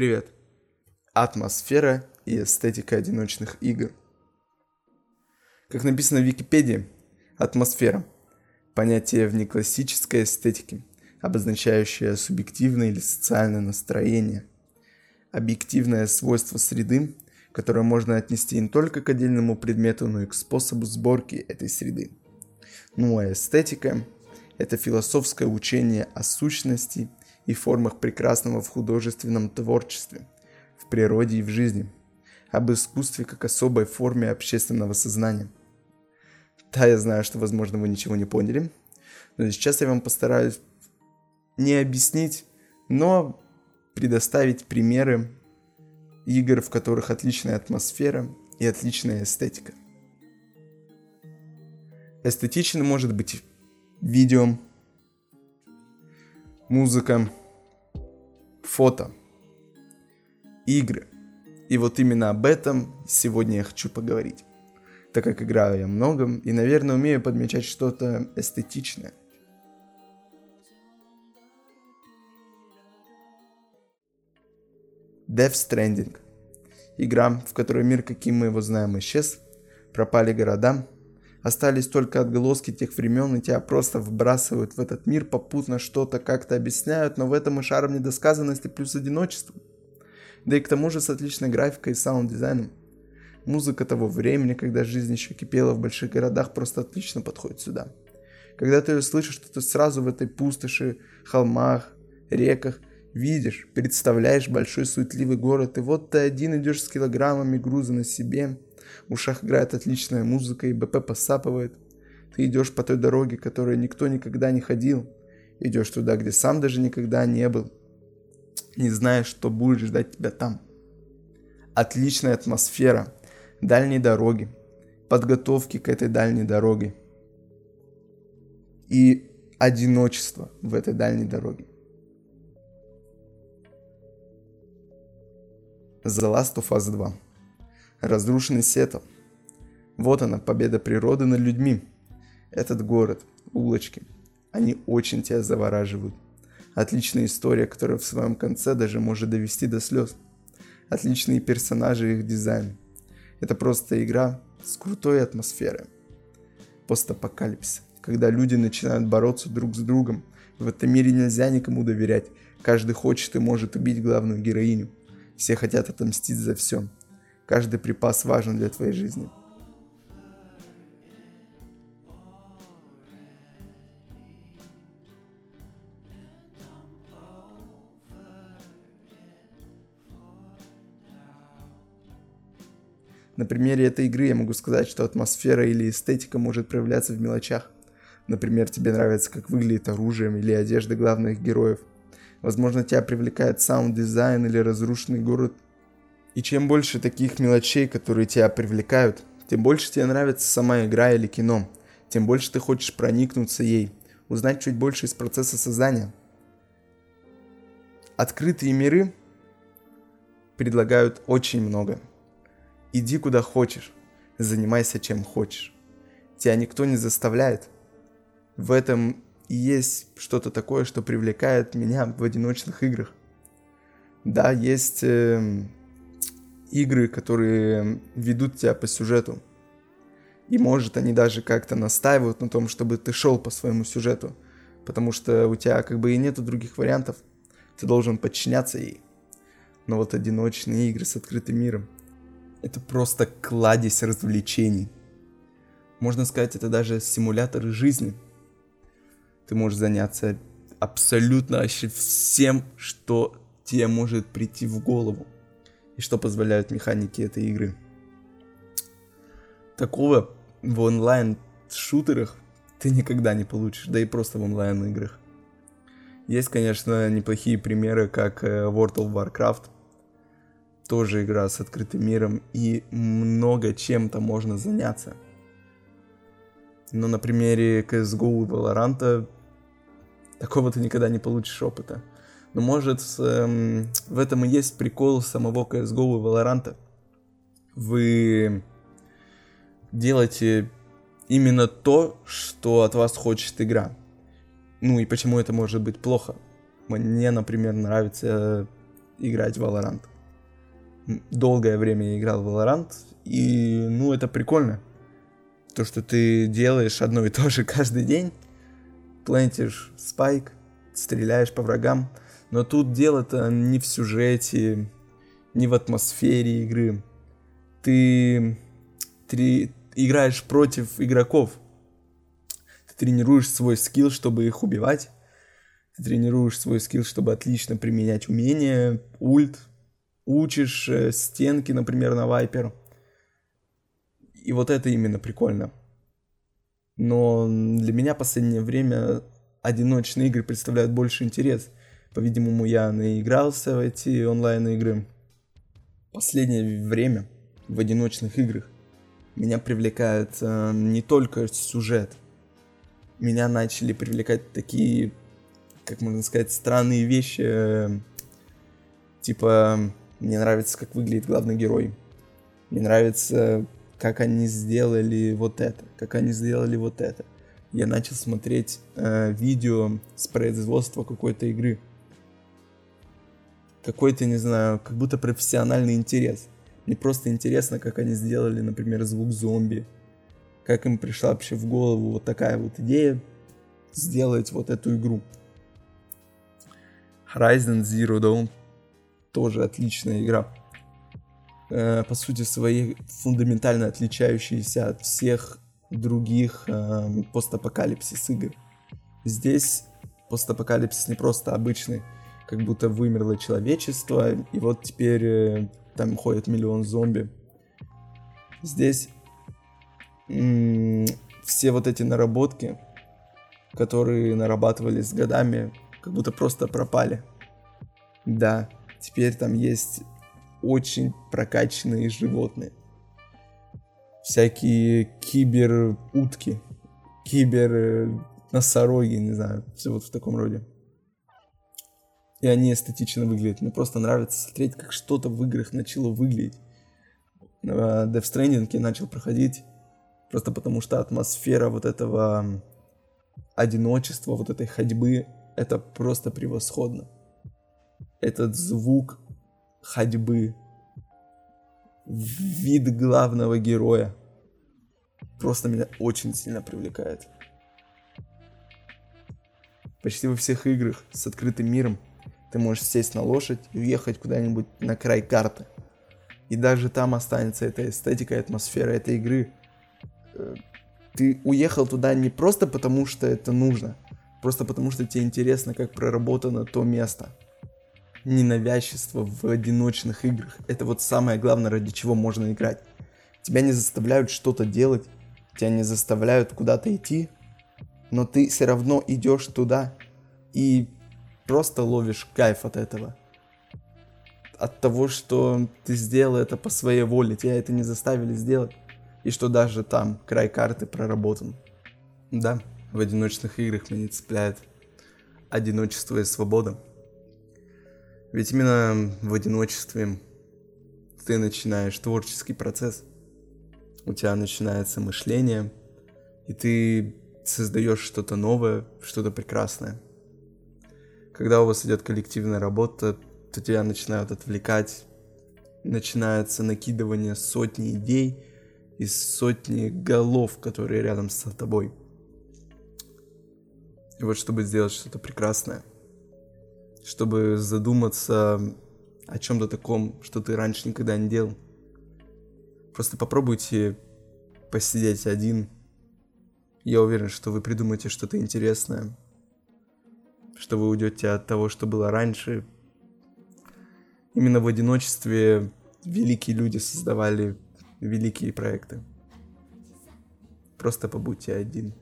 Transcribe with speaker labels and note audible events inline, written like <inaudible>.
Speaker 1: Привет. Атмосфера и эстетика одиночных игр. Как написано в Википедии, атмосфера – понятие в неклассической эстетике, обозначающее субъективное или социальное настроение, объективное свойство среды, которое можно отнести не только к отдельному предмету, но и к способу сборки этой среды. Ну а эстетика – это философское учение о сущности и формах прекрасного в художественном творчестве, в природе и в жизни, об искусстве как особой форме общественного сознания. Да, я знаю, что, возможно, вы ничего не поняли, но сейчас я вам постараюсь не объяснить, но предоставить примеры игр, в которых отличная атмосфера и отличная эстетика. Эстетичным может быть видео, музыка, фото, игры. И вот именно об этом сегодня я хочу поговорить. Так как играю я много и, наверное, умею подмечать что-то эстетичное. Death Stranding. Игра, в которой мир, каким мы его знаем, исчез, пропали города, Остались только отголоски тех времен, и тебя просто вбрасывают в этот мир, попутно что-то как-то объясняют, но в этом и шарм недосказанности плюс одиночество. Да и к тому же с отличной графикой и саунд-дизайном. Музыка того времени, когда жизнь еще кипела в больших городах, просто отлично подходит сюда. Когда ты ее слышишь, то ты сразу в этой пустоши, холмах, реках видишь, представляешь большой суетливый город, и вот ты один идешь с килограммами груза на себе – в ушах играет отличная музыка, и БП посапывает. Ты идешь по той дороге, которой никто никогда не ходил. Идешь туда, где сам даже никогда не был. Не знаешь, что будет ждать тебя там. Отличная атмосфера, дальней дороги, подготовки к этой дальней дороге. И одиночество в этой дальней дороге. The Last of Us 2 разрушенный Сетл. Вот она, победа природы над людьми. Этот город, улочки, они очень тебя завораживают. Отличная история, которая в своем конце даже может довести до слез. Отличные персонажи и их дизайн. Это просто игра с крутой атмосферой. Постапокалипсис, когда люди начинают бороться друг с другом. В этом мире нельзя никому доверять. Каждый хочет и может убить главную героиню. Все хотят отомстить за все. Каждый припас важен для твоей жизни. На примере этой игры я могу сказать, что атмосфера или эстетика может проявляться в мелочах. Например, тебе нравится, как выглядит оружие или одежда главных героев. Возможно, тебя привлекает саунд-дизайн или разрушенный город и чем больше таких мелочей, которые тебя привлекают, тем больше тебе нравится сама игра или кино, тем больше ты хочешь проникнуться ей, узнать чуть больше из процесса создания. Открытые миры предлагают очень много. Иди куда хочешь, занимайся чем хочешь. Тебя никто не заставляет. В этом и есть что-то такое, что привлекает меня в одиночных играх. Да, есть э, игры, которые ведут тебя по сюжету. И может они даже как-то настаивают на том, чтобы ты шел по своему сюжету. Потому что у тебя как бы и нету других вариантов. Ты должен подчиняться ей. Но вот одиночные игры с открытым миром — это просто кладезь развлечений. Можно сказать, это даже симулятор жизни. Ты можешь заняться абсолютно вообще всем, что тебе может прийти в голову и что позволяют механики этой игры. Такого в онлайн-шутерах ты никогда не получишь, да и просто в онлайн-играх. Есть, конечно, неплохие примеры, как э, World of Warcraft, тоже игра с открытым миром, и много чем-то можно заняться. Но на примере CSGO и Valorant такого ты никогда не получишь опыта. Но может эм, в этом и есть прикол самого CSGO и Valorant. Вы делаете именно то, что от вас хочет игра. Ну и почему это может быть плохо? Мне, например, нравится играть в Valorant. Долгое время я играл в Valorant, и, ну, это прикольно. То, что ты делаешь одно и то же <laughs> каждый день, плентишь спайк, стреляешь по врагам, но тут дело-то не в сюжете, не в атмосфере игры. Ты, ты играешь против игроков. Ты тренируешь свой скилл, чтобы их убивать. Ты тренируешь свой скилл, чтобы отлично применять умения, ульт. Учишь э, стенки, например, на вайпер. И вот это именно прикольно. Но для меня последнее время одиночные игры представляют больше интерес. По-видимому, я наигрался в эти онлайн-игры. Последнее время в одиночных играх меня привлекает э, не только сюжет. Меня начали привлекать такие, как можно сказать, странные вещи. Э, типа, мне нравится, как выглядит главный герой. Мне нравится, как они сделали вот это, как они сделали вот это. Я начал смотреть э, видео с производства какой-то игры. Какой-то, не знаю, как будто профессиональный интерес. Мне просто интересно, как они сделали, например, звук зомби. Как им пришла вообще в голову вот такая вот идея сделать вот эту игру. Horizon Zero Dawn тоже отличная игра. Э, по сути своей фундаментально отличающаяся от всех других э, постапокалипсис игр. Здесь постапокалипсис не просто обычный, как будто вымерло человечество, и вот теперь э, там ходит миллион зомби. Здесь м- все вот эти наработки, которые нарабатывались годами, как будто просто пропали. Да, теперь там есть очень прокачанные животные. Всякие кибер-утки, кибер-носороги, не знаю, все вот в таком роде. И они эстетично выглядят. Мне просто нравится смотреть, как что-то в играх начало выглядеть. Death Stranding я начал проходить просто потому, что атмосфера вот этого одиночества, вот этой ходьбы, это просто превосходно. Этот звук ходьбы, вид главного героя просто меня очень сильно привлекает. Почти во всех играх с открытым миром ты можешь сесть на лошадь и уехать куда-нибудь на край карты. И даже там останется эта эстетика атмосфера этой игры. Э, ты уехал туда не просто потому, что это нужно, просто потому, что тебе интересно, как проработано то место ненавязчество в одиночных играх. Это вот самое главное, ради чего можно играть. Тебя не заставляют что-то делать, тебя не заставляют куда-то идти, но ты все равно идешь туда и просто ловишь кайф от этого. От того, что ты сделал это по своей воле, тебя это не заставили сделать. И что даже там край карты проработан. Да, в одиночных играх меня цепляет одиночество и свобода. Ведь именно в одиночестве ты начинаешь творческий процесс. У тебя начинается мышление, и ты создаешь что-то новое, что-то прекрасное. Когда у вас идет коллективная работа, то тебя начинают отвлекать, начинается накидывание сотни идей из сотни голов, которые рядом с тобой. И вот чтобы сделать что-то прекрасное, чтобы задуматься о чем-то таком, что ты раньше никогда не делал. Просто попробуйте посидеть один. Я уверен, что вы придумаете что-то интересное, что вы уйдете от того, что было раньше. Именно в одиночестве великие люди создавали великие проекты. Просто побудьте один.